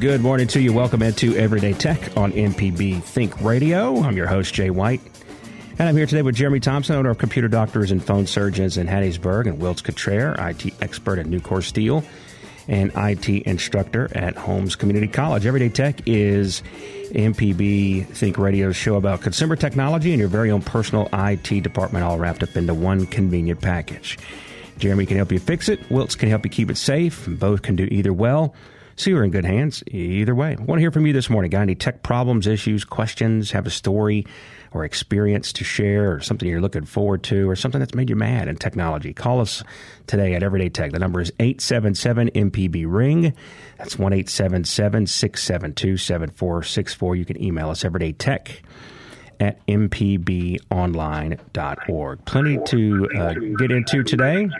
Good morning to you. Welcome into Everyday Tech on MPB Think Radio. I'm your host, Jay White. And I'm here today with Jeremy Thompson, owner of Computer Doctors and Phone Surgeons in Hattiesburg, and Wilts Cottrell, IT expert at Nucor Steel and IT instructor at Holmes Community College. Everyday Tech is MPB Think Radio's show about consumer technology and your very own personal IT department all wrapped up into one convenient package. Jeremy can help you fix it. Wilts can help you keep it safe. Both can do either well. So you're in good hands either way. I want to hear from you this morning. Got any tech problems, issues, questions, have a story or experience to share or something you're looking forward to or something that's made you mad in technology? Call us today at Everyday Tech. The number is 877 MPB Ring. That's 1 877 672 7464. You can email us Everyday Tech at mpbonline.org. Plenty to uh, get into today.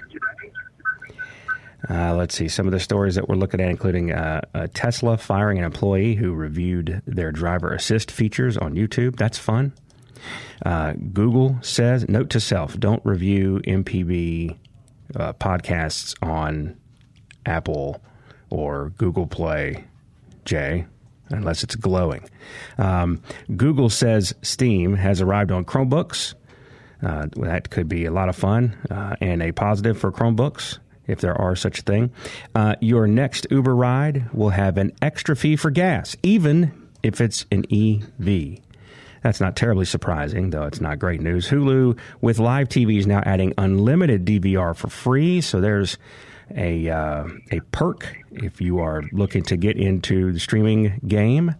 Uh, let's see some of the stories that we're looking at, including uh, Tesla firing an employee who reviewed their driver assist features on YouTube. That's fun. Uh, Google says, note to self, don't review MPB uh, podcasts on Apple or Google Play, Jay, unless it's glowing. Um, Google says Steam has arrived on Chromebooks. Uh, that could be a lot of fun uh, and a positive for Chromebooks if there are such a thing. Uh, your next Uber ride will have an extra fee for gas, even if it's an EV. That's not terribly surprising, though it's not great news. Hulu with live TV is now adding unlimited DVR for free, so there's a uh, a perk if you are looking to get into the streaming game.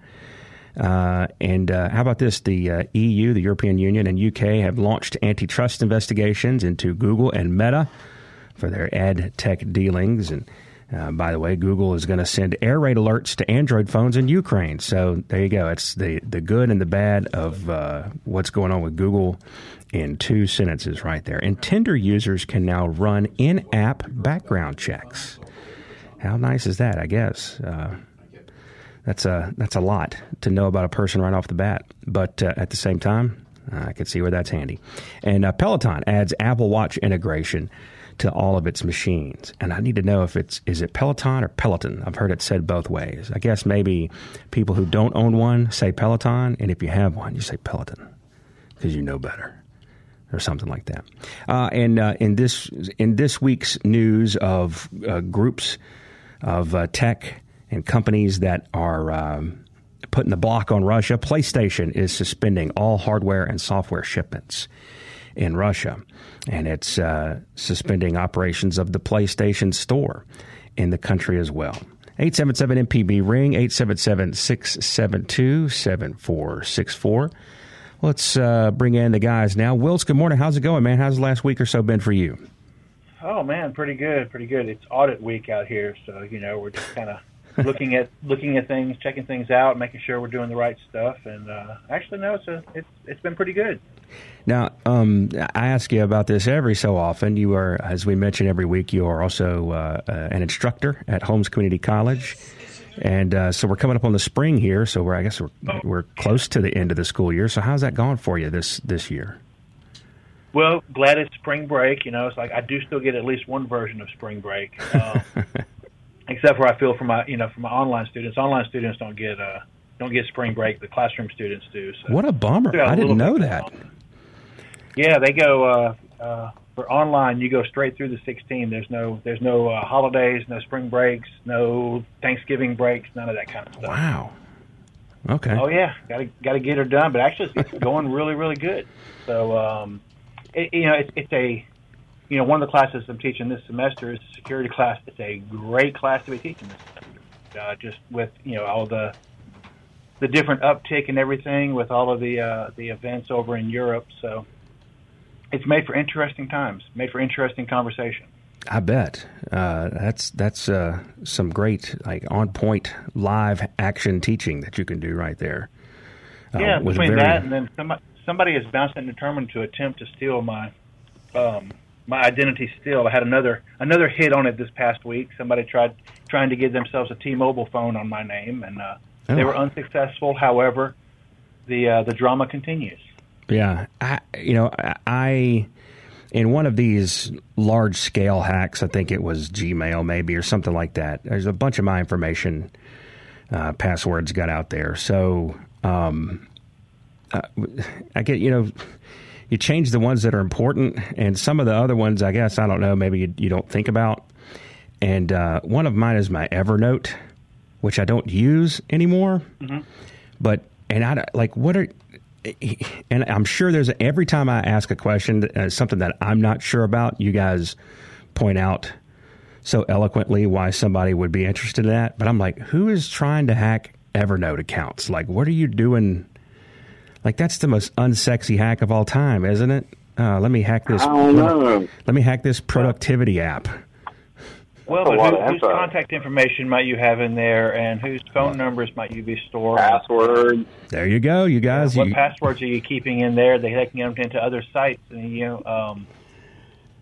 Uh, and uh, how about this? The uh, EU, the European Union, and UK have launched antitrust investigations into Google and Meta for their ad tech dealings. And uh, by the way, Google is going to send air raid alerts to Android phones in Ukraine. So there you go. It's the, the good and the bad of uh, what's going on with Google in two sentences right there. And Tinder users can now run in app background checks. How nice is that? I guess. Uh, that's a that's a lot to know about a person right off the bat. But uh, at the same time, I can see where that's handy. And uh, Peloton adds Apple Watch integration to all of its machines. And I need to know if it's is it Peloton or Peloton. I've heard it said both ways. I guess maybe people who don't own one say Peloton, and if you have one, you say Peloton because you know better. Or something like that. Uh, and uh, in this in this week's news of uh, groups of uh, tech and companies that are um, putting the block on Russia, PlayStation is suspending all hardware and software shipments in Russia and it's uh, suspending operations of the PlayStation Store in the country as well. 877 MPB ring 877 672 7464. Let's uh, bring in the guys now. Wilts, good morning. How's it going, man? How's the last week or so been for you? Oh man, pretty good, pretty good. It's audit week out here, so you know we're just kind of looking at looking at things, checking things out, making sure we're doing the right stuff. And uh, actually, no, it's a, it's it's been pretty good. Now, um, I ask you about this every so often. You are, as we mentioned every week, you are also uh, uh, an instructor at Holmes Community College. And uh, so we're coming up on the spring here. So we're, I guess we're, we're close to the end of the school year. So how's that gone for you this, this year? Well, glad it's spring break. You know, it's like I do still get at least one version of spring break. Um, except for I feel for my, you know, for my online students. Online students don't get, uh, don't get spring break. The classroom students do. So what a bummer! I didn't know that. On. Yeah, they go uh, uh, for online. You go straight through the 16. There's no there's no uh, holidays, no spring breaks, no Thanksgiving breaks, none of that kind of stuff. Wow. Okay. Oh yeah, got to got to get her done. But actually, it's going really really good. So um, it, you know, it's, it's a you know one of the classes I'm teaching this semester is a security class. It's a great class to be teaching this semester. Uh, just with you know all the the different uptick and everything with all of the uh, the events over in Europe. So it's made for interesting times, made for interesting conversation. I bet uh, that's that's uh, some great like on point live action teaching that you can do right there. Uh, yeah, between very, that and then somebody, somebody is bounced and determined to attempt to steal my um, my identity. Still, I had another another hit on it this past week. Somebody tried trying to give themselves a T-Mobile phone on my name, and uh, oh. they were unsuccessful. However, the uh, the drama continues. Yeah, I, you know, I in one of these large scale hacks, I think it was Gmail maybe or something like that. There's a bunch of my information uh, passwords got out there, so um, uh, I get you know you change the ones that are important, and some of the other ones, I guess I don't know, maybe you, you don't think about. And uh, one of mine is my Evernote, which I don't use anymore. Mm-hmm. But and I like what are and I'm sure there's every time I ask a question, uh, something that I'm not sure about, you guys point out so eloquently why somebody would be interested in that. But I'm like, who is trying to hack Evernote accounts? Like, what are you doing? Like, that's the most unsexy hack of all time, isn't it? Uh, let me hack this. Let me hack this productivity app. Well, but who, whose contact information might you have in there, and whose phone numbers might you be storing? Password. There you go, you guys. what you, passwords are you keeping in there? They can get them into other sites, and you know, um,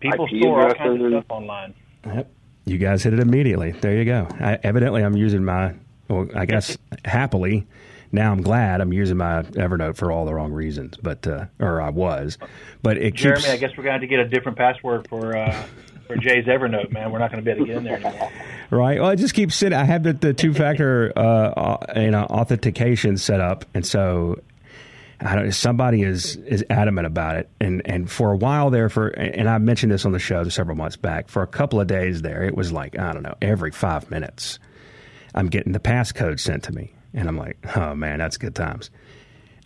people IP store all kinds of stuff online. Yep. You guys hit it immediately. There you go. I, evidently, I'm using my. Well, I guess happily. Now I'm glad I'm using my Evernote for all the wrong reasons, but uh, or I was, but it Jeremy, keeps. I guess we're going to have to get a different password for uh, for Jay's Evernote, man. We're not going to be able to get in there anymore. Right. Well, I just keep sitting. I have the, the two factor uh, you know authentication set up, and so I don't, somebody is is adamant about it. And and for a while there, for and I mentioned this on the show several months back. For a couple of days there, it was like I don't know, every five minutes, I'm getting the passcode sent to me, and I'm like, oh man, that's good times.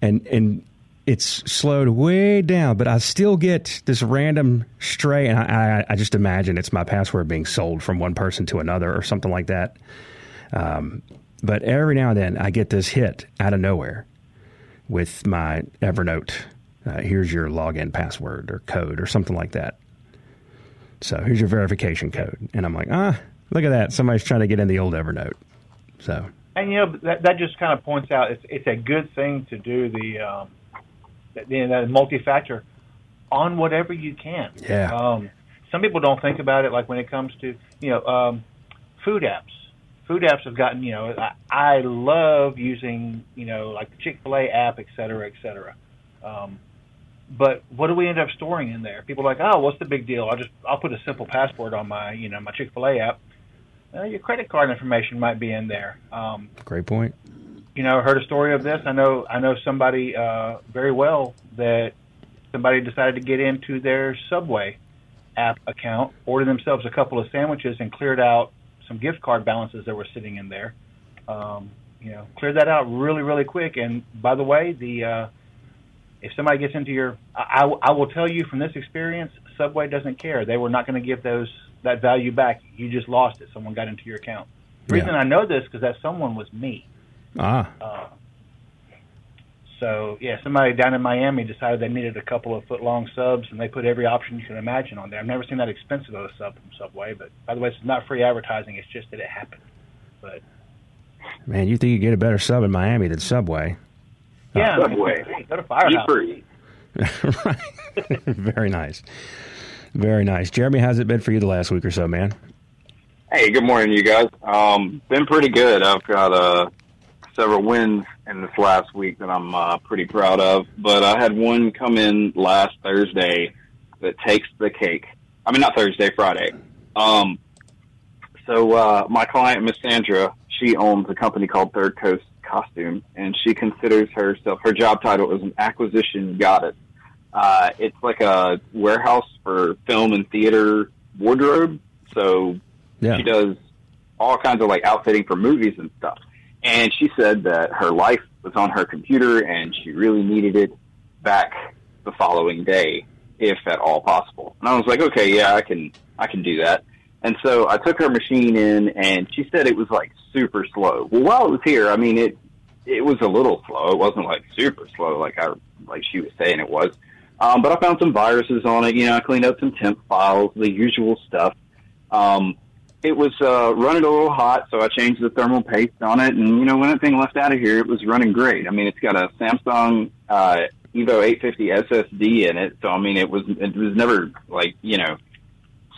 And and it's slowed way down, but I still get this random stray, and I, I, I, just imagine it's my password being sold from one person to another or something like that. Um, but every now and then, I get this hit out of nowhere with my Evernote. Uh, here's your login password or code or something like that. So here's your verification code, and I'm like, ah, look at that! Somebody's trying to get in the old Evernote. So. And you know that that just kind of points out it's it's a good thing to do the um, you know, that multi-factor on whatever you can. Yeah. Um, some people don't think about it like when it comes to you know um, food apps. Food apps have gotten you know I, I love using you know like the Chick Fil A app, et cetera, et cetera. Um, but what do we end up storing in there? People are like, oh, what's the big deal? I'll just I'll put a simple password on my you know my Chick Fil A app. Uh, your credit card information might be in there. Um, Great point you know, heard a story of this. I know I know somebody uh, very well that somebody decided to get into their Subway app account, ordered themselves a couple of sandwiches, and cleared out some gift card balances that were sitting in there. Um, you know, cleared that out really, really quick. And by the way, the uh, if somebody gets into your, I, I will tell you from this experience, Subway doesn't care. They were not going to give those that value back. You just lost it. Someone got into your account. The reason I know this because that someone was me. Ah. Uh, so yeah, somebody down in Miami decided they needed a couple of foot long subs, and they put every option you can imagine on there. I've never seen that expensive of a sub from Subway, but by the way, it's not free advertising. It's just that it happened. But man, you think you get a better sub in Miami than Subway? Yeah, uh, Subway. I go to Firehouse. Right. Very nice. Very nice. Jeremy, how's it been for you the last week or so, man? Hey, good morning, you guys. Um, been pretty good. I've got a several wins in this last week that I'm uh, pretty proud of. But I had one come in last Thursday that takes the cake. I mean, not Thursday, Friday. Um, so uh, my client, Miss Sandra, she owns a company called Third Coast Costume, and she considers herself her job title is an acquisition goddess. Uh, it's like a warehouse for film and theater wardrobe. So yeah. she does all kinds of like outfitting for movies and stuff. And she said that her life was on her computer and she really needed it back the following day, if at all possible. And I was like, okay, yeah, I can, I can do that. And so I took her machine in and she said it was like super slow. Well, while it was here, I mean, it, it was a little slow. It wasn't like super slow, like I, like she was saying it was. Um, but I found some viruses on it. You know, I cleaned up some temp files, the usual stuff. Um, it was uh, running a little hot, so I changed the thermal paste on it, and you know when that thing left out of here, it was running great. I mean, it's got a Samsung uh, Evo 850 SSD in it, so I mean, it was it was never like you know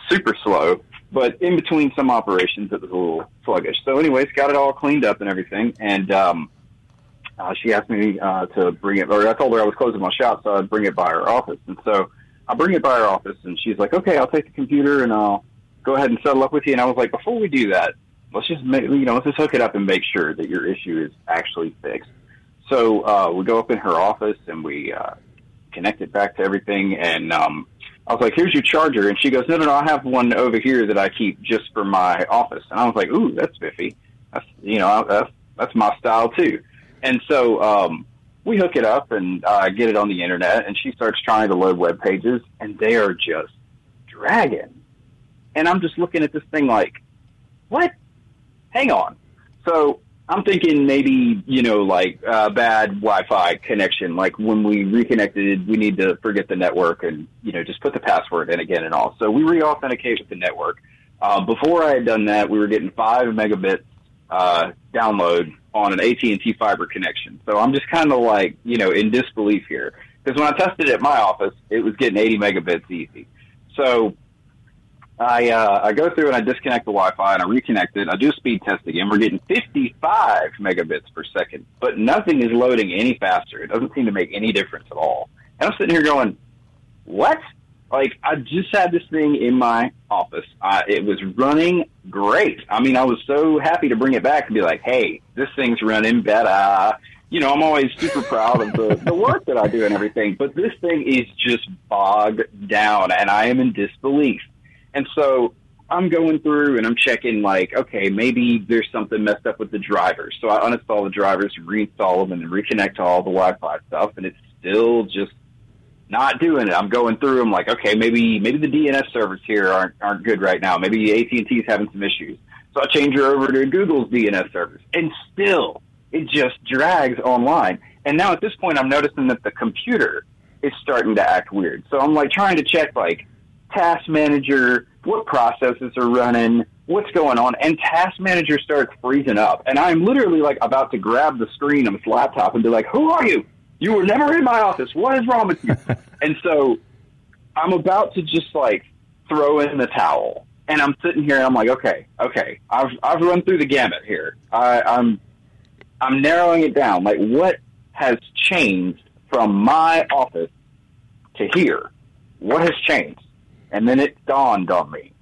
super slow, but in between some operations, it was a little sluggish. So, anyways, got it all cleaned up and everything, and um, uh, she asked me uh, to bring it, or I told her I was closing my shop, so I'd bring it by her office, and so I bring it by her office, and she's like, "Okay, I'll take the computer and I'll." Go ahead and settle up with you. And I was like, before we do that, let's just make, you know, let's just hook it up and make sure that your issue is actually fixed. So uh, we go up in her office and we uh, connect it back to everything. And um, I was like, here's your charger. And she goes, no, no, no, I have one over here that I keep just for my office. And I was like, ooh, that's spiffy. That's, you know, that's, that's my style too. And so um, we hook it up and uh, get it on the internet. And she starts trying to load web pages, and they are just dragging and I'm just looking at this thing like, what? Hang on. So I'm thinking maybe, you know, like uh, bad Wi-Fi connection. Like when we reconnected, we need to forget the network and, you know, just put the password in again and all. So we re-authenticate with the network. Uh, before I had done that, we were getting five megabits uh, download on an AT&T fiber connection. So I'm just kind of like, you know, in disbelief here. Because when I tested it at my office, it was getting 80 megabits easy. So I uh, I go through and I disconnect the Wi-Fi and I reconnect it. I do speed test again. We're getting 55 megabits per second, but nothing is loading any faster. It doesn't seem to make any difference at all. And I'm sitting here going, "What?" Like I just had this thing in my office. Uh, it was running great. I mean, I was so happy to bring it back and be like, "Hey, this thing's running better." You know, I'm always super proud of the, the work that I do and everything, but this thing is just bogged down, and I am in disbelief and so I'm going through and I'm checking like, okay, maybe there's something messed up with the drivers. So I uninstall the drivers, reinstall them, and reconnect to all the Wi-Fi stuff, and it's still just not doing it. I'm going through. I'm like, okay, maybe maybe the DNS servers here aren't aren't good right now. Maybe AT and T is having some issues. So I change her over to Google's DNS servers, and still it just drags online. And now at this point, I'm noticing that the computer is starting to act weird. So I'm like trying to check like Task Manager, what processes are running, what's going on, and Task Manager starts freezing up. And I'm literally like about to grab the screen on this laptop and be like, "Who are you? You were never in my office. What is wrong with you?" and so I'm about to just like throw in the towel. And I'm sitting here and I'm like, okay, okay, I've I've run through the gamut here. I, I'm I'm narrowing it down. Like, what has changed from my office to here? What has changed? And then it dawned on me.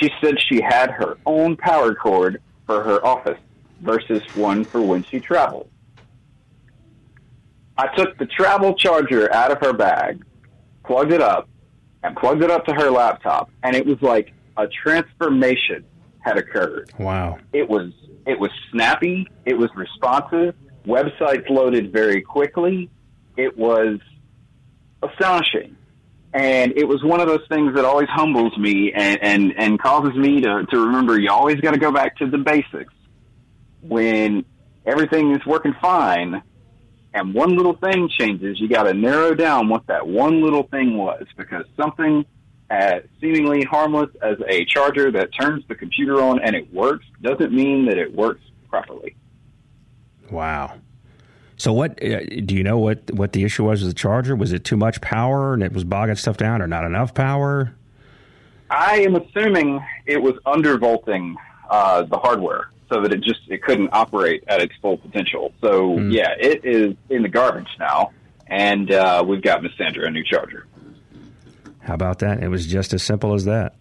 She said she had her own power cord for her office versus one for when she traveled. I took the travel charger out of her bag, plugged it up, and plugged it up to her laptop, and it was like a transformation had occurred. Wow. It was it was snappy, it was responsive, websites loaded very quickly. It was astonishing and it was one of those things that always humbles me and and, and causes me to, to remember you always got to go back to the basics. When everything is working fine and one little thing changes you got to narrow down what that one little thing was because something as seemingly harmless as a charger that turns the computer on and it works doesn't mean that it works properly. Wow so what uh, do you know what what the issue was with the charger? Was it too much power and it was bogging stuff down, or not enough power? I am assuming it was undervolting uh, the hardware so that it just it couldn't operate at its full potential. So mm. yeah, it is in the garbage now, and uh, we've got Miss Sandra a new charger. How about that? It was just as simple as that.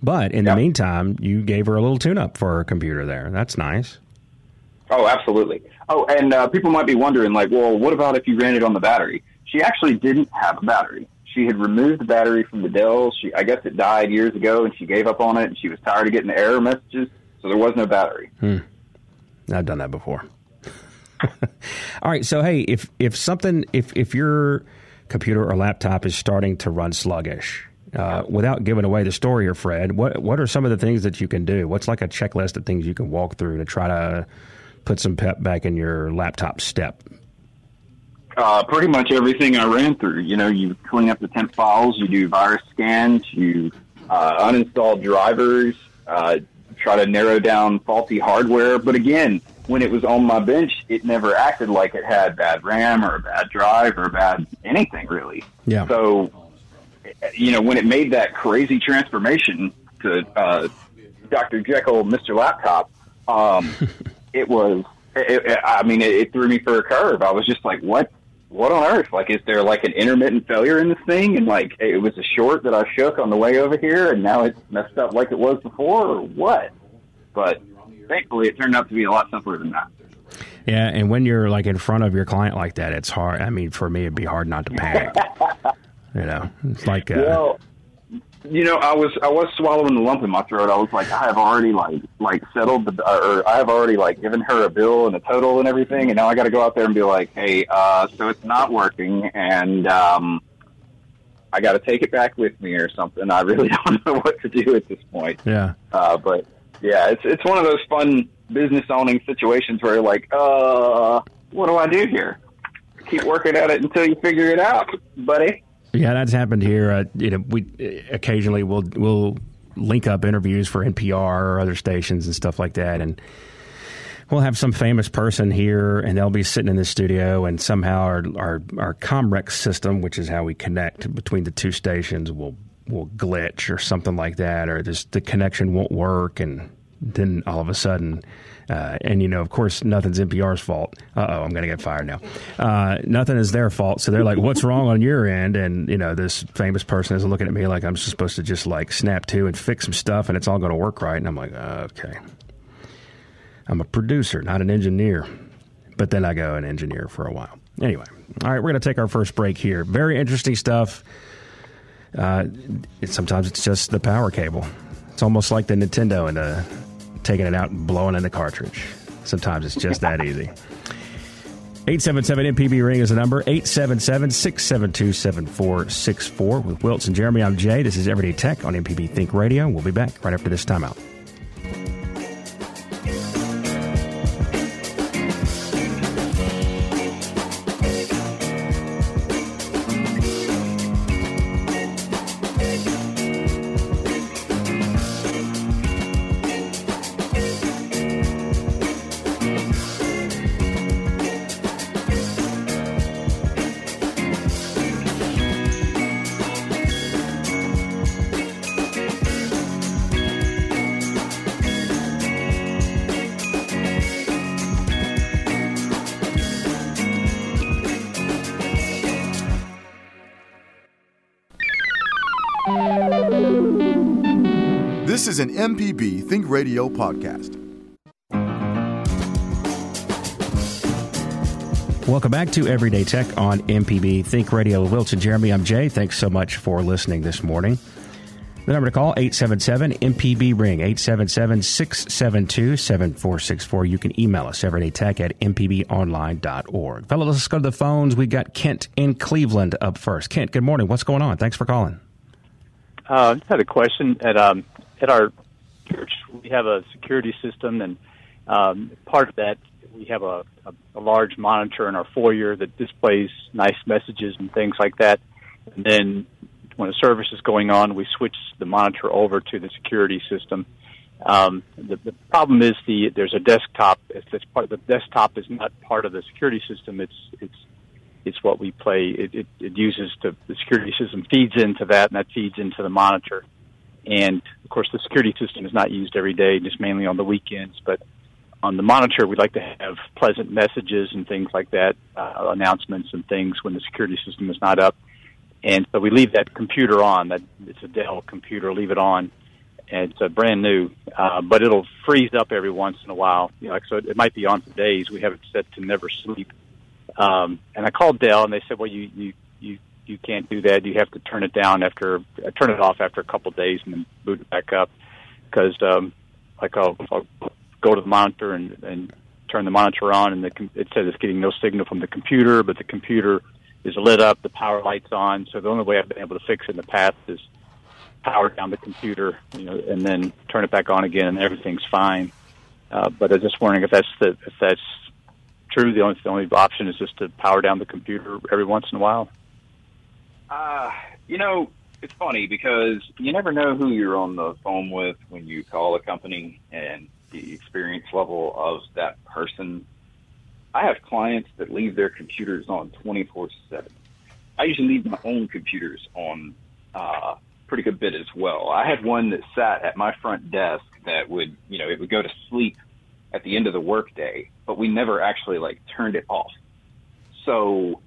But in yep. the meantime, you gave her a little tune-up for her computer there. That's nice. Oh, absolutely. Oh, and uh, people might be wondering, like, well, what about if you ran it on the battery? She actually didn't have a battery. She had removed the battery from the Dell. She, I guess, it died years ago, and she gave up on it. And she was tired of getting error messages, so there was no battery. Hmm. I've done that before. All right, so hey, if if something, if if your computer or laptop is starting to run sluggish, uh, without giving away the story here, Fred, what what are some of the things that you can do? What's like a checklist of things you can walk through to try to put some pep back in your laptop step? Uh, pretty much everything I ran through. You know, you clean up the temp files, you do virus scans, you uh, uninstall drivers, uh, try to narrow down faulty hardware. But again, when it was on my bench, it never acted like it had bad RAM or a bad drive or bad anything really. Yeah. So, you know, when it made that crazy transformation to uh, Dr. Jekyll, Mr. Laptop, um, it was. It, it, I mean, it, it threw me for a curve. I was just like, "What? What on earth? Like, is there like an intermittent failure in this thing?" And like, it was a short that I shook on the way over here, and now it's messed up like it was before, or what? But thankfully, it turned out to be a lot simpler than that. Yeah, and when you're like in front of your client like that, it's hard. I mean, for me, it'd be hard not to panic. you know, it's like uh, Well, you know, I was I was swallowing the lump in my throat. I was like, I have already like like settled the, or I have already like given her a bill and a total and everything, and now I got to go out there and be like, hey, uh, so it's not working, and um, I got to take it back with me or something. I really don't know what to do at this point. yeah. Uh, but yeah, it's it's one of those fun business owning situations where you're like, uh, what do I do here? Keep working at it until you figure it out, buddy. Yeah, that's happened here. Uh, you know, we occasionally we'll we'll link up interviews for NPR or other stations and stuff like that, and we'll have some famous person here, and they'll be sitting in the studio, and somehow our our our Comrex system, which is how we connect between the two stations, will will glitch or something like that, or just the connection won't work, and then all of a sudden. Uh, and you know, of course, nothing's NPR's fault. Uh oh, I'm going to get fired now. Uh, nothing is their fault. So they're like, "What's wrong on your end?" And you know, this famous person is looking at me like I'm supposed to just like snap to and fix some stuff, and it's all going to work right. And I'm like, "Okay." I'm a producer, not an engineer. But then I go an engineer for a while. Anyway, all right, we're going to take our first break here. Very interesting stuff. Uh, it, sometimes it's just the power cable. It's almost like the Nintendo and uh, taking it out and blowing in the cartridge. Sometimes it's just that easy. 877 MPB ring is the number 877 672 7464 with Wilts and Jeremy. I'm Jay. This is Everyday Tech on MPB Think Radio. We'll be back right after this timeout. Radio podcast. Welcome back to Everyday Tech on MPB Think Radio with Wilson Jeremy. I'm Jay. Thanks so much for listening this morning. The number to call 877 MPB ring 877 672 7464. You can email us everydaytech at mpbonline.org. Fellow, let's go to the phones. We got Kent in Cleveland up first. Kent, good morning. What's going on? Thanks for calling. Uh, I just had a question at um, at our church. We have a security system, and um, part of that we have a, a, a large monitor in our foyer that displays nice messages and things like that. And then when a service is going on, we switch the monitor over to the security system. Um, the, the problem is the there's a desktop. If it's part the desktop is not part of the security system. It's it's it's what we play. It, it, it uses to, the security system feeds into that, and that feeds into the monitor. And of course, the security system is not used every day, just mainly on the weekends. But on the monitor, we'd like to have pleasant messages and things like that, uh, announcements and things when the security system is not up. And so we leave that computer on. That it's a Dell computer. Leave it on. And it's uh, brand new, uh, but it'll freeze up every once in a while. You know, like so, it might be on for days. We have it set to never sleep. Um, and I called Dell, and they said, "Well, you you you you can't do that. You have to turn it down after uh, turn it off after a couple of days, and then boot it back up." Because um, like I'll, I'll go to the monitor and, and turn the monitor on, and the, com- it says it's getting no signal from the computer, but the computer is lit up, the power light's on. So the only way I've been able to fix it in the past is power down the computer, you know, and then turn it back on again, and everything's fine. Uh, but I'm just wondering if that's the if that's true. The only the only option is just to power down the computer every once in a while. Uh, you know, it's funny because you never know who you're on the phone with when you call a company and the experience level of that person. I have clients that leave their computers on 24 7. I usually leave my own computers on uh, pretty good bit as well. I had one that sat at my front desk that would, you know, it would go to sleep at the end of the workday, but we never actually like turned it off. So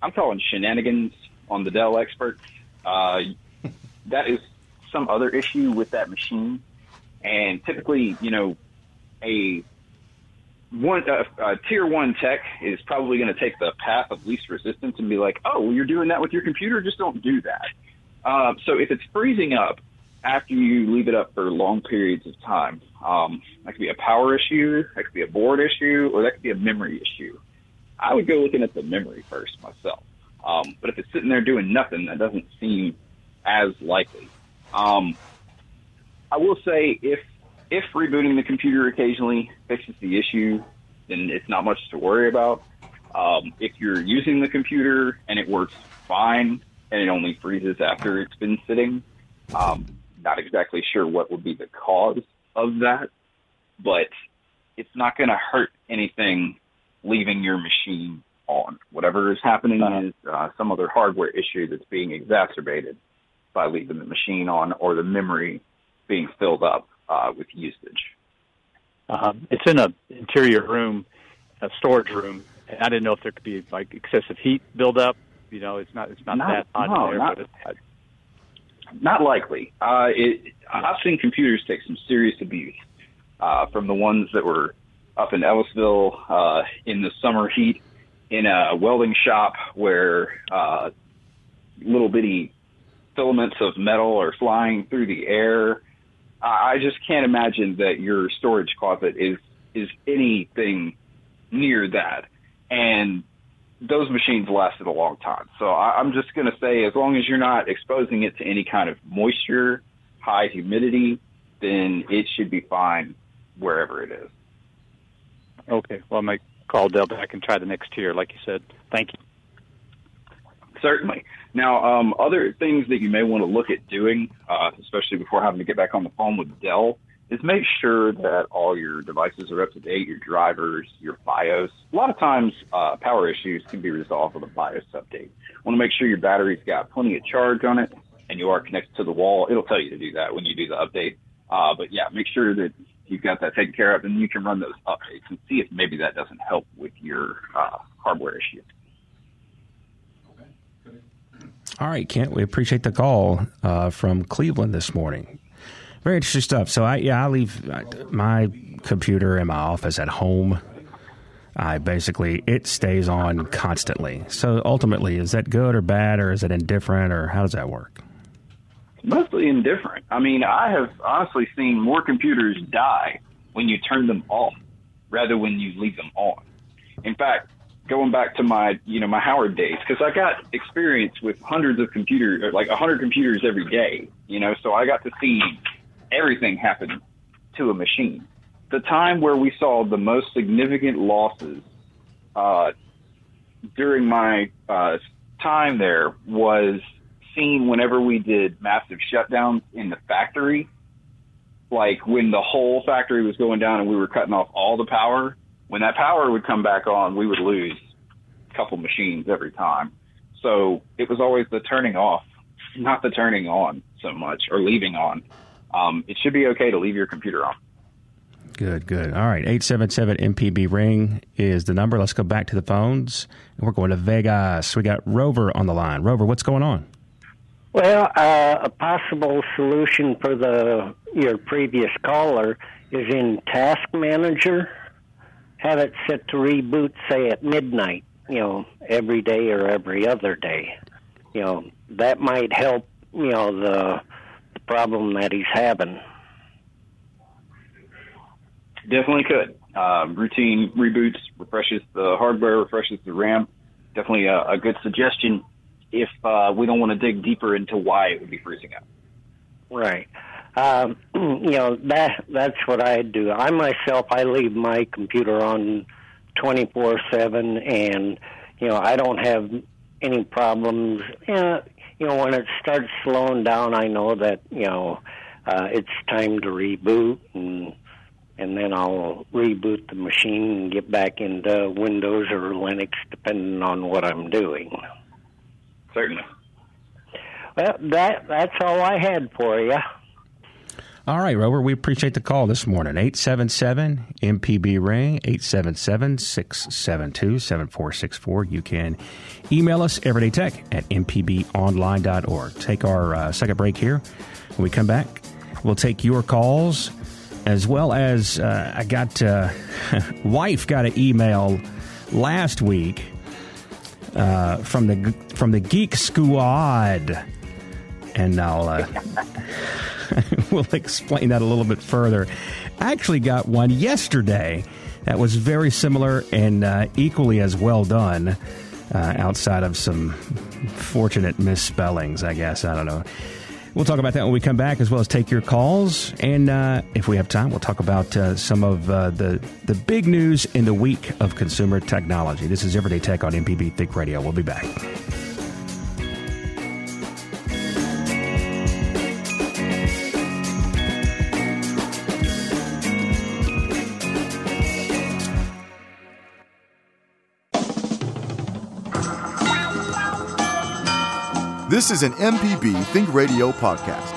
I'm calling shenanigans on the Dell experts. Uh, that is some other issue with that machine. And typically, you know, a one tier one tech is probably going to take the path of least resistance and be like, "Oh, well, you're doing that with your computer. Just don't do that." Uh, so if it's freezing up after you leave it up for long periods of time, um, that could be a power issue, that could be a board issue, or that could be a memory issue. I would go looking at the memory first myself. Um, but if it's sitting there doing nothing, that doesn't seem as likely. Um, I will say if if rebooting the computer occasionally fixes the issue, then it's not much to worry about. Um, if you're using the computer and it works fine and it only freezes after it's been sitting, um, not exactly sure what would be the cause of that, but it's not going to hurt anything leaving your machine on. Whatever is happening uh-huh. is uh, some other hardware issue that's being exacerbated by leaving the machine on or the memory being filled up uh, with usage. Uh, it's in an interior room, a storage room. I didn't know if there could be like excessive heat buildup. You know, it's not it's not, not that hot no, there, not, but it's, not likely. Uh, it, I've seen computers take some serious abuse uh, from the ones that were up in Ellisville uh, in the summer heat in a welding shop where uh, little bitty filaments of metal are flying through the air. I just can't imagine that your storage closet is is anything near that. And those machines lasted a long time. So I, I'm just going to say, as long as you're not exposing it to any kind of moisture, high humidity, then it should be fine wherever it is. Okay. Well, might call Dell back and try the next tier, like you said. Thank you. Certainly. Now, um, other things that you may want to look at doing, uh, especially before having to get back on the phone with Dell, is make sure that all your devices are up to date, your drivers, your BIOS. A lot of times, uh, power issues can be resolved with a BIOS update. Want to make sure your battery's got plenty of charge on it and you are connected to the wall. It'll tell you to do that when you do the update. Uh, but yeah, make sure that you've got that taken care of and you can run those updates and see if maybe that doesn't help with your uh, hardware issue. All right, Kent, we appreciate the call uh, from Cleveland this morning. Very interesting stuff. So I yeah I leave my computer in my office at home. I basically it stays on constantly. So ultimately, is that good or bad, or is it indifferent, or how does that work? Mostly indifferent. I mean, I have honestly seen more computers die when you turn them off rather when you leave them on. In fact, going back to my you know my Howard days because I got experience with hundreds of computers, like a hundred computers every day. You know, so I got to see everything happen to a machine. The time where we saw the most significant losses uh, during my uh, time there was seen whenever we did massive shutdowns in the factory. Like when the whole factory was going down and we were cutting off all the power. When that power would come back on, we would lose a couple machines every time. So it was always the turning off, not the turning on so much or leaving on um, it should be okay to leave your computer on. Good, good. All right, 877 MPB Ring is the number. Let's go back to the phones. And we're going to Vegas. We got Rover on the line. Rover, what's going on? Well, uh, a possible solution for the your previous caller is in Task Manager. Have it set to reboot, say at midnight. You know, every day or every other day. You know, that might help. You know, the problem that he's having. Definitely could. Uh, routine reboots refreshes the hardware, refreshes the RAM. Definitely a, a good suggestion if uh, we don't want to dig deeper into why it would be freezing up. Right. Um, you know that that's what I do. I myself I leave my computer on twenty four seven, and you know I don't have any problems. Uh, you know, when it starts slowing down, I know that you know uh, it's time to reboot, and and then I'll reboot the machine and get back into Windows or Linux, depending on what I'm doing. Certainly. Well, that that's all I had for you. All right, Rover, we appreciate the call this morning. 877 MPB Ring, 877 672 7464. You can email us everydaytech at mpbonline.org. Take our uh, second break here. When we come back, we'll take your calls as well as uh, I got, uh, wife got an email last week uh, from the from the Geek Squad, and I'll. Uh, we'll explain that a little bit further. I actually got one yesterday that was very similar and uh, equally as well done, uh, outside of some fortunate misspellings, I guess. I don't know. We'll talk about that when we come back, as well as take your calls. And uh, if we have time, we'll talk about uh, some of uh, the, the big news in the week of consumer technology. This is Everyday Tech on MPB Think Radio. We'll be back. This is an MPB Think Radio podcast.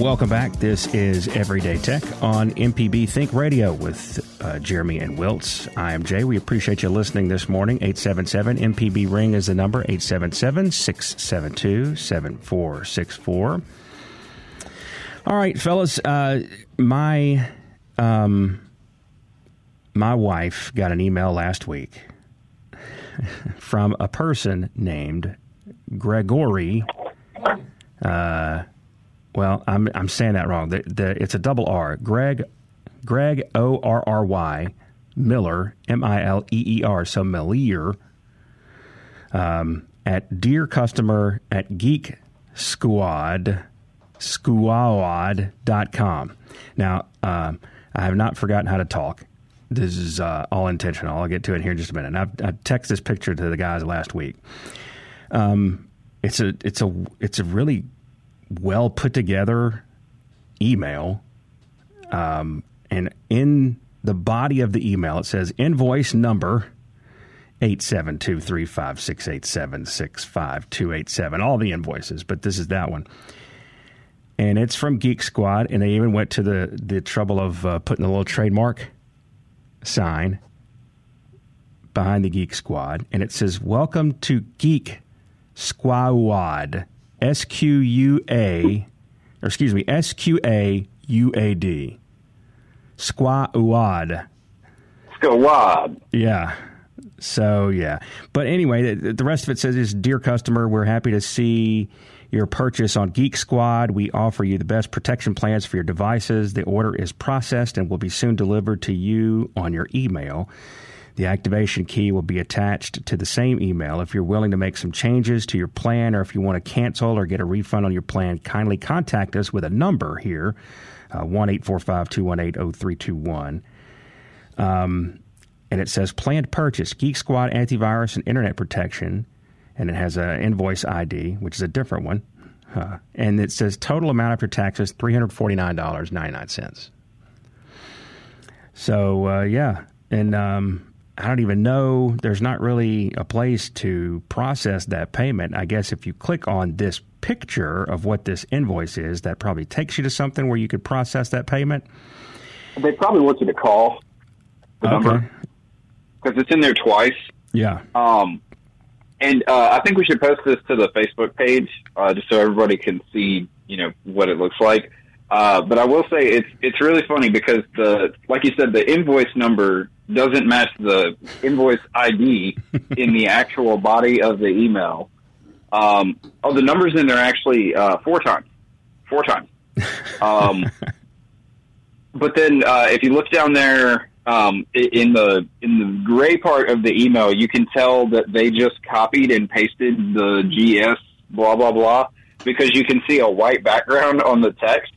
Welcome back. This is Everyday Tech on MPB Think Radio with uh, Jeremy and Wiltz. I am Jay. We appreciate you listening this morning. 877 MPB Ring is the number 877 672 7464. All right, fellas. Uh, my um, my wife got an email last week from a person named Gregory. Uh, well, I'm I'm saying that wrong. The, the, it's a double R. Greg, Greg O R R Y, Miller M I L E E R. So Melier. Um, at dear customer at Geek Squad squad.com. Now, um, I have not forgotten how to talk. This is uh, all intentional. I'll get to it here in just a minute. I've, I texted this picture to the guys last week. Um, it's a it's a it's a really well put together email. Um, and in the body of the email, it says invoice number 872 356 877 All the invoices, but this is that one. And it's from Geek Squad, and they even went to the, the trouble of uh, putting a little trademark sign behind the Geek Squad, and it says, Welcome to Geek Squad. S Q U A, or excuse me, S Q A U A D. Squad. Squad. Yeah. So, yeah. But anyway, the, the rest of it says is Dear customer, we're happy to see your purchase on Geek Squad. We offer you the best protection plans for your devices. The order is processed and will be soon delivered to you on your email. The activation key will be attached to the same email. If you're willing to make some changes to your plan or if you want to cancel or get a refund on your plan, kindly contact us with a number here uh, 1 845 218 0321. Um, and it says planned purchase, Geek Squad antivirus and internet protection. And it has an invoice ID, which is a different one. And it says total amount after taxes $349.99. So, uh, yeah. And um, I don't even know. There's not really a place to process that payment. I guess if you click on this picture of what this invoice is, that probably takes you to something where you could process that payment. They probably want you to call the Okay. number because it's in there twice. Yeah. Um, and uh, I think we should post this to the Facebook page uh, just so everybody can see, you know, what it looks like. Uh, but I will say it's it's really funny because the like you said the invoice number doesn't match the invoice ID in the actual body of the email. Um, oh, the numbers in there actually uh, four times, four times. Um, but then uh, if you look down there um, in the in the gray part of the email, you can tell that they just copied and pasted the GS blah blah blah because you can see a white background on the text.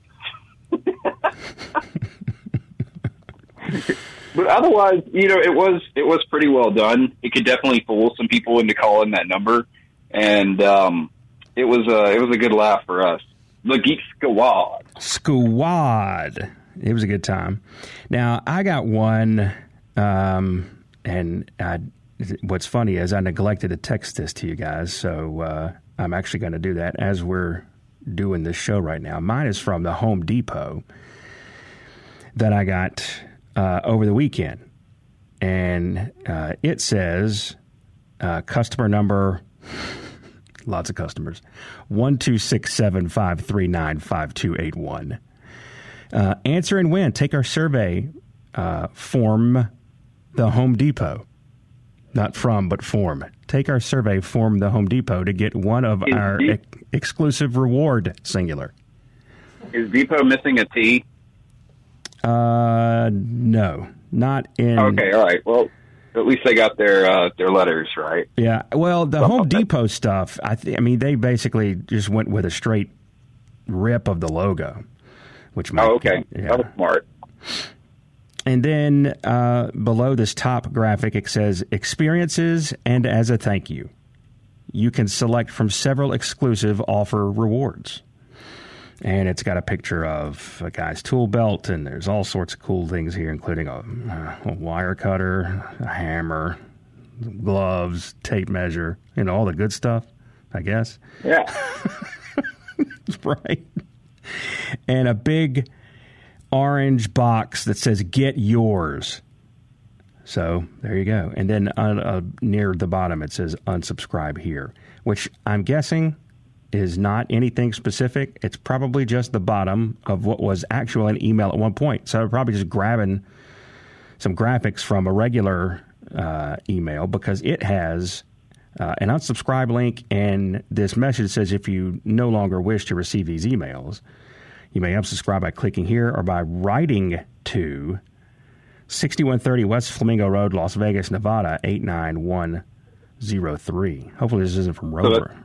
But otherwise, you know, it was it was pretty well done. It could definitely fool some people into calling that number, and um, it was a it was a good laugh for us. The Geek Squad. Squad. It was a good time. Now I got one, um, and I, what's funny is I neglected to text this to you guys, so uh, I'm actually going to do that as we're doing this show right now. Mine is from the Home Depot that I got uh, over the weekend, and uh, it says uh, customer number. Lots of customers. One two six seven five three nine five two eight one. Uh, answer and win. Take our survey uh, form the Home Depot. Not from, but form. Take our survey form the Home Depot to get one of Is our Deep- ex- exclusive reward singular. Is Depot missing a T? Uh, no, not in. Okay, all right. Well, at least they got their uh, their letters right. Yeah, well, the Something Home that. Depot stuff. I, th- I mean, they basically just went with a straight rip of the logo, which might. Oh, okay. Yeah. That was smart. And then uh, below this top graphic, it says experiences and as a thank you. You can select from several exclusive offer rewards. And it's got a picture of a guy's tool belt, and there's all sorts of cool things here, including a, uh, a wire cutter, a hammer, gloves, tape measure, you know, all the good stuff, I guess. Yeah. right? And a big orange box that says "Get yours." So there you go. And then uh, uh, near the bottom it says "Unsubscribe here," which I'm guessing is not anything specific. It's probably just the bottom of what was actually an email at one point. So they're probably just grabbing some graphics from a regular uh, email because it has uh, an unsubscribe link, and this message says if you no longer wish to receive these emails, you may unsubscribe by clicking here or by writing to 6130 West Flamingo Road, Las Vegas, Nevada 89103. Hopefully, this isn't from So Rover.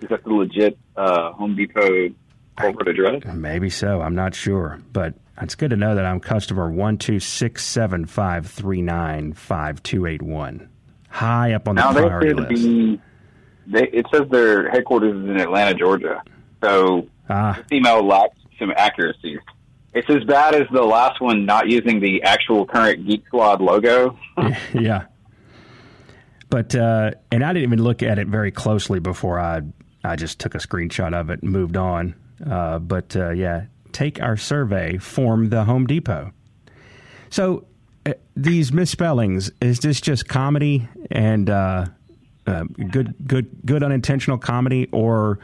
Is that the legit uh, Home Depot corporate address? Maybe so. I'm not sure, but it's good to know that I'm customer one two six seven five three nine five two eight one. High up on the Now they priority list. the they, it says their headquarters is in Atlanta, Georgia. So Ah, this email lacks some accuracy. It's as bad as the last one not using the actual current Geek Squad logo. yeah. But uh, and I didn't even look at it very closely before I I just took a screenshot of it and moved on. Uh, but uh, yeah, take our survey, form the Home Depot. So uh, these misspellings is this just comedy and uh, uh, good good good unintentional comedy, or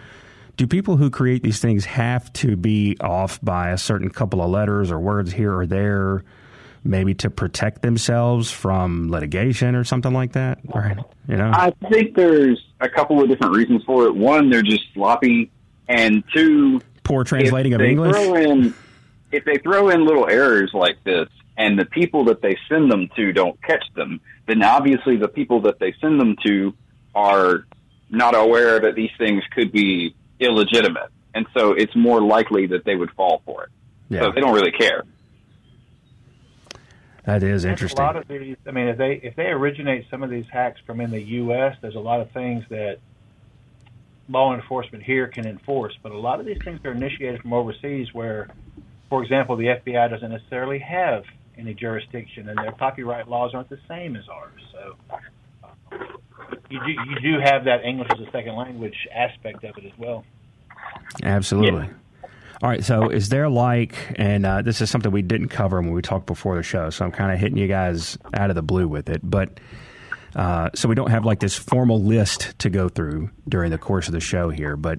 do people who create these things have to be off by a certain couple of letters or words here or there? maybe to protect themselves from litigation or something like that. Right? You know, I think there's a couple of different reasons for it. One, they're just sloppy, and two, poor translating of English. In, if they throw in little errors like this, and the people that they send them to don't catch them, then obviously the people that they send them to are not aware that these things could be illegitimate, and so it's more likely that they would fall for it. Yeah, So they don't really care. that is interesting. A interesting. lot of these, I mean, if they if they originate some of these hacks from in the U.S., there's a lot of things that law enforcement here can enforce. But a lot of these things are initiated from overseas, where, for example, the FBI doesn't necessarily have any jurisdiction, and their copyright laws aren't the same as ours. So you do you do have that English as a second language aspect of it as well. Absolutely. All right. So, is there like, and uh, this is something we didn't cover when we talked before the show, so I'm kind of hitting you guys out of the blue with it, but. Uh, so we don't have like this formal list to go through during the course of the show here, but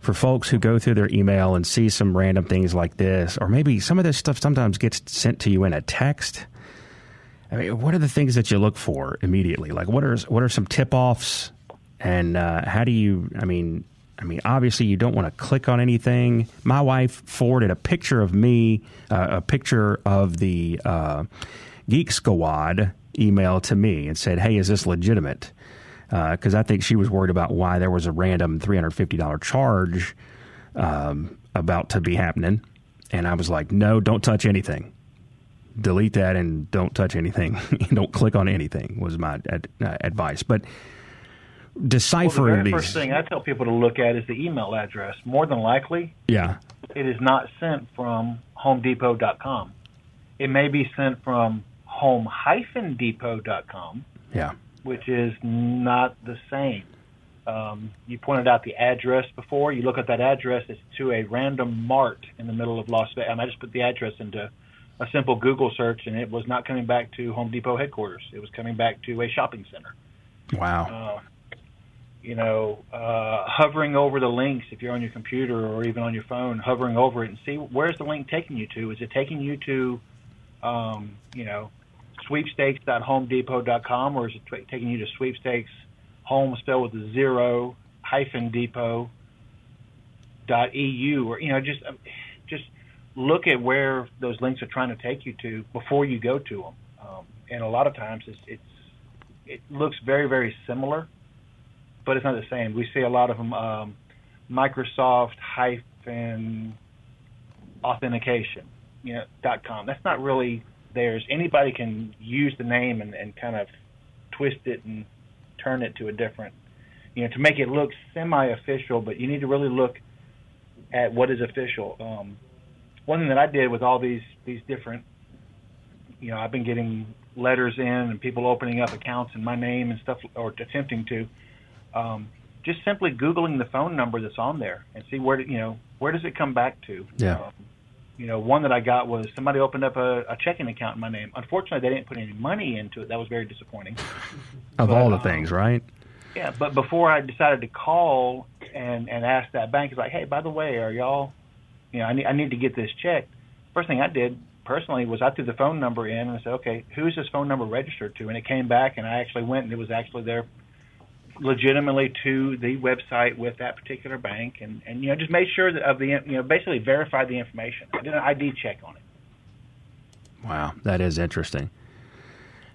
for folks who go through their email and see some random things like this, or maybe some of this stuff sometimes gets sent to you in a text. I mean, what are the things that you look for immediately? Like, what are what are some tip offs, and uh, how do you? I mean, I mean, obviously, you don't want to click on anything. My wife forwarded a picture of me, uh, a picture of the uh, Geek Squad email to me and said, Hey, is this legitimate? Because uh, I think she was worried about why there was a random $350 charge um, about to be happening. And I was like, No, don't touch anything. Delete that and don't touch anything. don't click on anything, was my ad- uh, advice. But deciphering well, the very these. First thing I tell people to look at is the email address. More than likely, yeah, it is not sent from HomeDepot.com. It may be sent from Home-Depot.com. Yeah, which is not the same. Um, you pointed out the address before. You look at that address; it's to a random mart in the middle of Las Vegas. I just put the address into a simple Google search, and it was not coming back to Home Depot headquarters. It was coming back to a shopping center. Wow. Uh, you know, uh, hovering over the links if you're on your computer or even on your phone, hovering over it and see where's the link taking you to. Is it taking you to, um, you know, sweepstakes.homedepot.com or is it t- taking you to sweepstakes home spelled with a zero hyphen depot dot eu or you know just um, just look at where those links are trying to take you to before you go to them. Um, and a lot of times it's, it's it looks very very similar but it's not the same. We see a lot of them um, Microsoft hyphen authentication, you know, dot com. That's not really theirs. Anybody can use the name and, and kind of twist it and turn it to a different, you know, to make it look semi-official. But you need to really look at what is official. Um, one thing that I did with all these these different, you know, I've been getting letters in and people opening up accounts in my name and stuff, or attempting to um, just simply googling the phone number that's on there and see where you know where does it come back to. Yeah. Um, you know, one that I got was somebody opened up a, a checking account in my name. Unfortunately, they didn't put any money into it. That was very disappointing. of but, all the um, things, right? Yeah, but before I decided to call and and ask that bank, it's like, hey, by the way, are y'all, you know, I need I need to get this checked. First thing I did personally was I threw the phone number in and I said, okay, who's this phone number registered to? And it came back, and I actually went and it was actually there legitimately to the website with that particular bank, and and you know just made sure that of the you know basically verified the information. I did an ID check on it. Wow, that is interesting.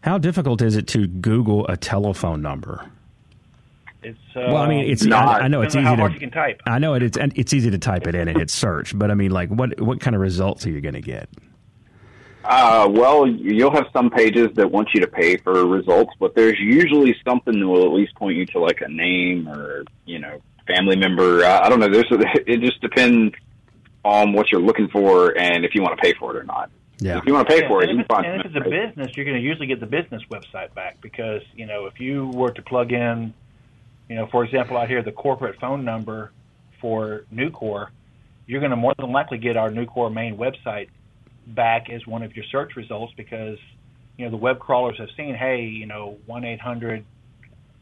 How difficult is it to Google a telephone number? It's uh, well, I mean, it's not. I, I know it's easy on how hard to you can type. I know it, it's and it's easy to type it in and hit search, but I mean, like, what what kind of results are you going to get? Uh, well, you'll have some pages that want you to pay for results, but there's usually something that will at least point you to like a name or you know family member. I, I don't know. There's it just depends on what you're looking for and if you want to pay for it or not. Yeah, If you want to pay Yeah, for it, and you if, can find and if it's a business, you're going to usually get the business website back because you know if you were to plug in, you know, for example, out here the corporate phone number for Nucor, you're going to more than likely get our Nucor main website back as one of your search results because you know the web crawlers have seen, hey, you know, one eight hundred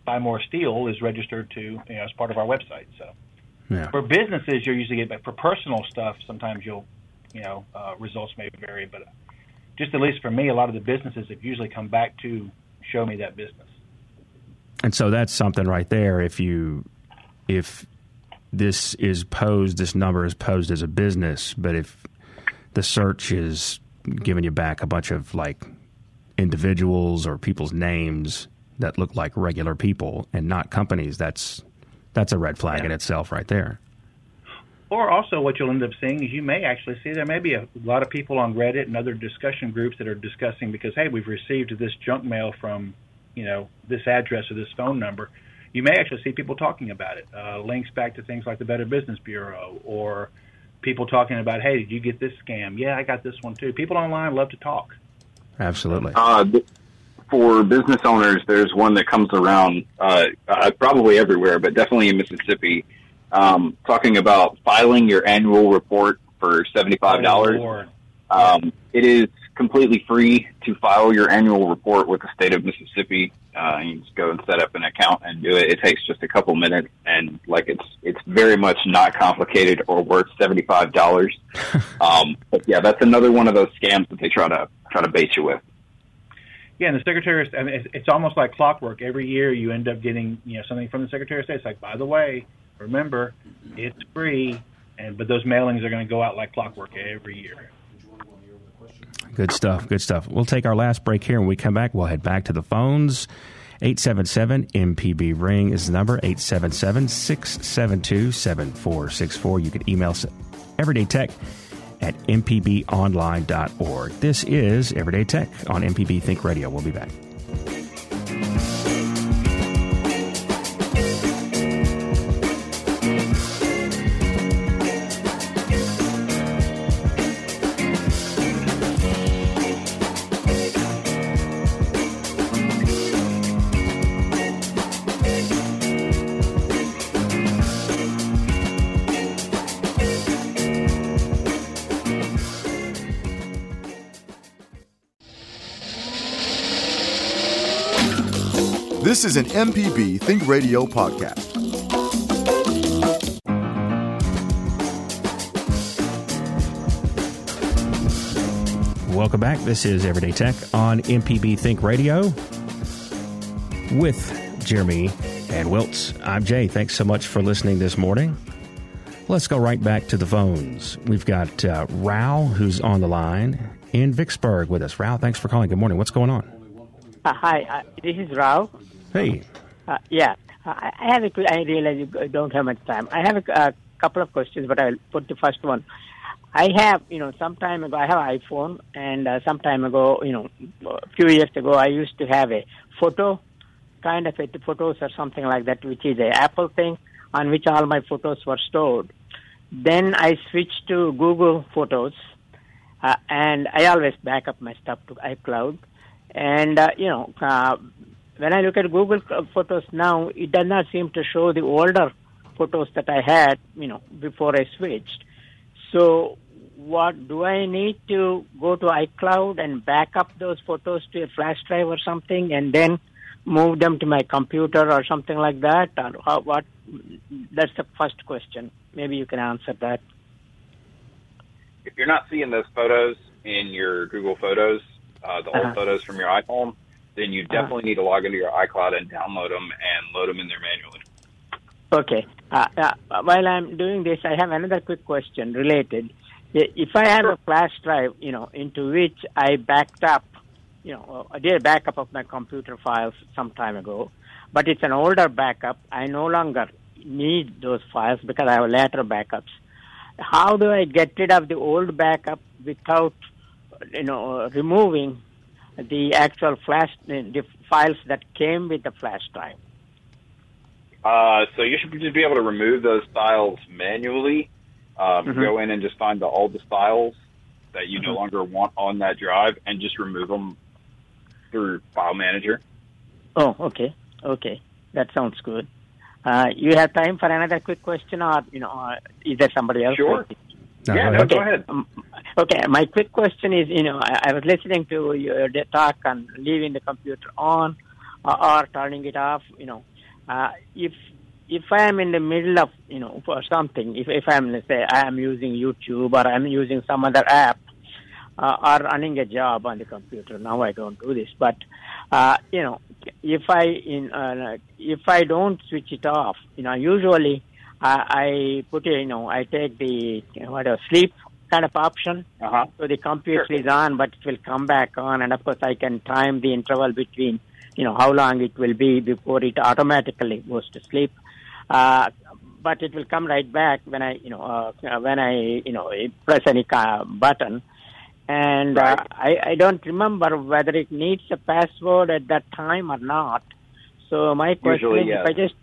buy more steel is registered to you know as part of our website. So yeah. for businesses, you're usually get back. For personal stuff, sometimes you'll, you know, uh, results may vary. But just at least for me, a lot of the businesses have usually come back to show me that business. And so that's something right there. If you, if this is posed, this number is posed as a business, but if the search is giving you back a bunch of like individuals or people's names that look like regular people and not companies, that's that's a red flag Yeah. in itself right there. Or also, what you'll end up seeing is you may actually see there may be a lot of people on Reddit and other discussion groups that are discussing because hey, we've received this junk mail from, you know, this address or this phone number. You may actually see people talking about it, uh, links back to things like the Better Business Bureau or people talking about, hey, did you get this scam? Yeah, I got this one too. People online love to talk. Absolutely. Uh, for business owners, there's one that comes around uh, uh, probably everywhere, but definitely in Mississippi, um, talking about filing your annual report for seventy-five dollars. Um, it is completely free to file your annual report with the state of Mississippi. Uh, you just go and set up an account and do it. It takes just a couple minutes, and like it's it's very much not complicated or worth seventy five dollars. um, but yeah, that's another one of those scams that they try to try to bait you with. Yeah, and the Secretary of I mean, it's, it's almost like clockwork. Every year you end up getting, you know, something from the Secretary of State. It's like, by the way, Remember, it's free, and but those mailings are going to go out like clockwork every year. Good stuff. Good stuff. We'll take our last break here. When we come back, we'll head back to the phones. 877 MPB Ring is the number 877 672 7464. You can email us Everyday Tech at mpbonline.org. This is Everyday Tech on MPB Think Radio. We'll be back. Is an MPB Think Radio podcast. Welcome back. This is Everyday Tech on MPB Think Radio with Jeremy and Wiltz. I'm Jay. Thanks so much for listening this morning. Let's go right back to the phones. We've got uh, Rao, who's on the line in Vicksburg with us. Rao, thanks for calling. Good morning. What's going on? Uh, hi, uh, this is Rao. Hey. Uh, yeah, I I have a. I realize you don't have much time. I have a, a couple of questions, but I'll put the first one. I have, you know, some time ago, I have an iPhone, and uh, some time ago, you know, a few years ago, I used to have a photo, kind of a photos or something like that, which is a Apple thing on which all my photos were stored. Then I switched to Google Photos, uh, and I always back up my stuff to iCloud. And uh, you know, uh, when I look at Google Photos now, it does not seem to show the older photos that I had, you know, before I switched. So, what do I need to go to iCloud and back up those photos to a flash drive or something, and then move them to my computer or something like that? Or how, what? That's the first question. Maybe you can answer that. If you're not seeing those photos in your Google Photos, uh, the old Uh-huh. photos from your iPhone, then you definitely need to log into your iCloud and download them and load them in there manually. Okay. Uh, uh, while I'm doing this, I have another quick question related. If I have a flash drive, you know, into which I backed up, you know, I did a backup of my computer files some time ago, but it's an older backup. I no longer need those files because I have later backups. How do I get rid of the old backup without, you know, removing the actual flash, the files that came with the flash drive? Uh, so you should just be able to remove those files manually. Um, Mhm. Go in and just find all the files that you no Mhm. longer want on that drive, and just remove them through File Manager. Oh, okay, okay, that sounds good. Uh, you have time for another quick question, or you know, uh, is there somebody else? Sure. No, yeah, go no, ahead. go ahead. Um, okay, my quick question is, you know, I, I was listening to your talk on leaving the computer on or, or turning it off. You know, uh, if if I am in the middle of, you know, for something, if if I'm let's say I am using YouTube or I'm using some other app uh, or running a job on the computer. Now I don't do this, but uh, you know, if I in uh, if I don't switch it off, you know, usually uh, I put it, you know, I take the what a sleep kind of option. Uh huh. So the computer Sure. is on, but it will come back on, and of course I can time the interval between, you know, how long it will be before it automatically goes to sleep. Uh, but it will come right back when I, you know, uh, when I, you know, press any uh, button. And uh, I, I don't remember whether it needs a password at that time or not. So my question Usually, is, if I just,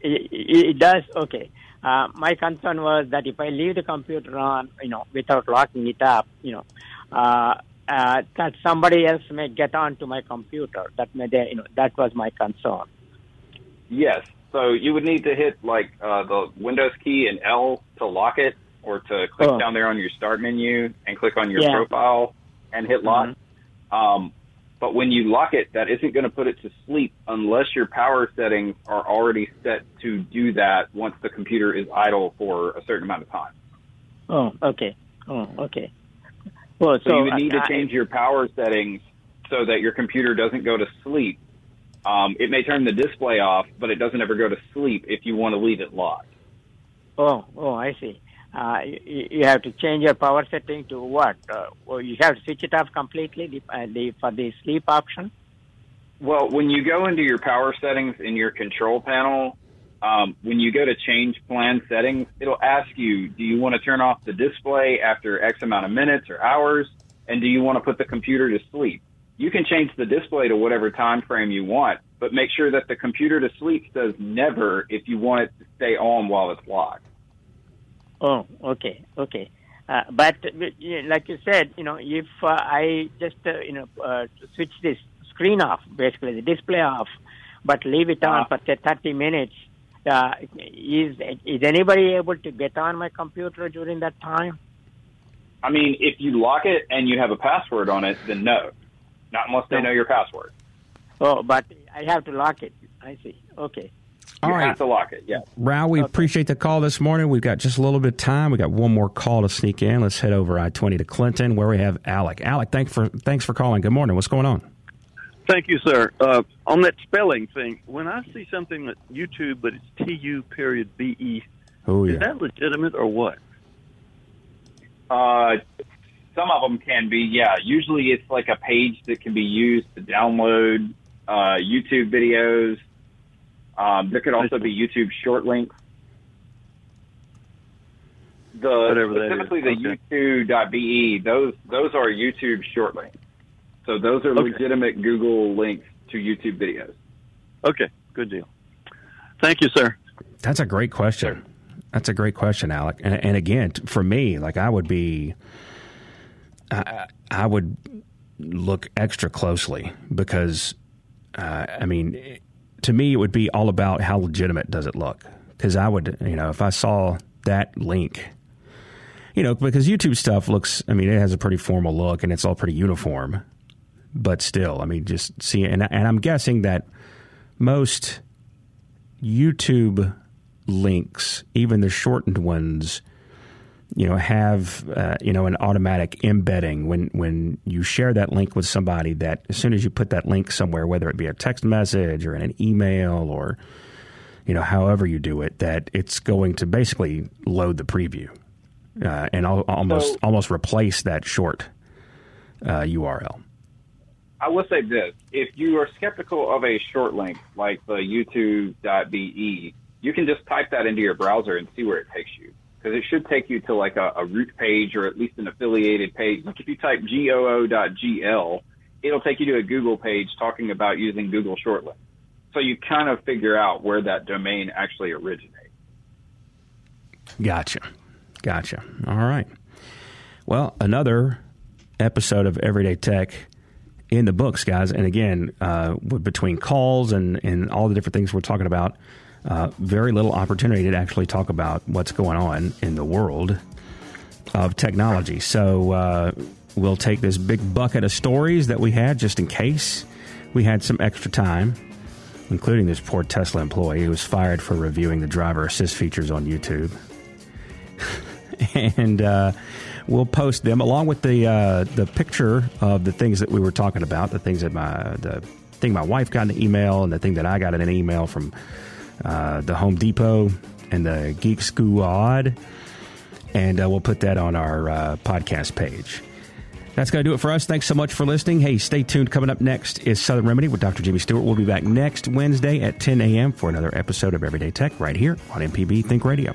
it it does, okay. Uh, my concern was that if I leave the computer on, you know, without locking it up, you know, uh, uh, that somebody else may get onto my computer. That may, they, you know, that was my concern. Yes. So you would need to hit like uh, the Windows key and L to lock it, or to click Oh. down there on your Start menu and click on your Yeah. profile and hit lock. Um, but when you lock it, that isn't going to put it to sleep unless your power settings are already set to do that once the computer is idle for a certain amount of time. Oh, okay. Oh, okay. Well, So, so, you would need to I- change your power settings so that your computer doesn't go to sleep. Um, it may turn the display off, but it doesn't ever go to sleep if you want to leave it locked. Oh, oh, I see. Uh, you, you have to change your power setting to what? Uh, you have to switch it off completely the, uh, the, for the sleep option. Well, when you go into your power settings in your control panel, um, when you go to change plan settings, it'll ask you, do you want to turn off the display after X amount of minutes or hours? And do you want to put the computer to sleep? You can change the display to whatever time frame you want, but make sure that the computer to sleep says never if you want it to stay on while it's locked. Oh, okay, okay. Uh, but like you said, you know, if uh, I just uh, you know uh, switch this screen off, basically the display off, but leave it on for say 30 minutes, uh, is is anybody able to get on my computer during that time? I mean, if you lock it and you have a password on it, then no, not unless they No. know your password. Oh, but I have to lock it. I see. Okay. All you right. have to lock it. Yeah. Rao, we appreciate the call this morning. We've got just a little bit of time. We got one more call to sneak in. Let's head over I twenty to Clinton, where we have Alec. Alec, thanks for thanks for calling. Good morning. What's going on? Thank you, sir. Uh, on that spelling thing, when I see something that YouTube, but it's T U period B E, Oh yeah. is that legitimate or what? Uh, some of them can be, yeah. Usually it's like a page that can be used to download uh, YouTube videos. Um, there could also be YouTube short links. The Whatever specifically the Okay. youtu.be, those those are YouTube short links. So those are Okay. legitimate Google links to YouTube videos. Okay, good deal. Thank you, sir. That's a great question. That's a great question, Alec. And, and again, for me, like I would be, I, I would look extra closely because, uh, I mean, to me, it would be all about how legitimate does it look. Because I would, you know, if I saw that link, you know, because YouTube stuff looks, I mean, it has a pretty formal look and it's all pretty uniform. But still, I mean, just see, and, and I'm guessing that most YouTube links, even the shortened ones, you know, have uh, you know an automatic embedding when when you share that link with somebody. That as soon as you put that link somewhere, whether it be a text message or in an email or you know however you do it, that it's going to basically load the preview uh, and al- almost So- almost replace that short uh, URL. I will say this: if you are skeptical of a short link like the YouTube.be, you can just type that into your browser and see where it takes you. Because it should take you to like a, a root page or at least an affiliated page. Like if you type goo.gl, it'll take you to a Google page talking about using Google short links. So you kind of figure out where that domain actually originates. Gotcha. Gotcha. All right. Well, another episode of Everyday Tech in the books, guys. And again, uh, between calls and, and all the different things we're talking about, uh, very little opportunity to actually talk about what's going on in the world of technology. So uh, we'll take this big bucket of stories that we had just in case we had some extra time, including this poor Tesla employee who was fired for reviewing the driver assist features on YouTube and uh, we'll post them along with the uh, the picture of the things that we were talking about, the things that my the thing my wife got in an email, and the thing that I got in an email from uh, the Home Depot and the Geek Squad, and uh, we'll put that on our uh, podcast page. That's going to do it for us. Thanks so much for listening. Hey, stay tuned. Coming up next is Southern Remedy with Dr. Jimmy Stewart. We'll be back next Wednesday at 10 a.m. for another episode of Everyday Tech right here on MPB Think Radio.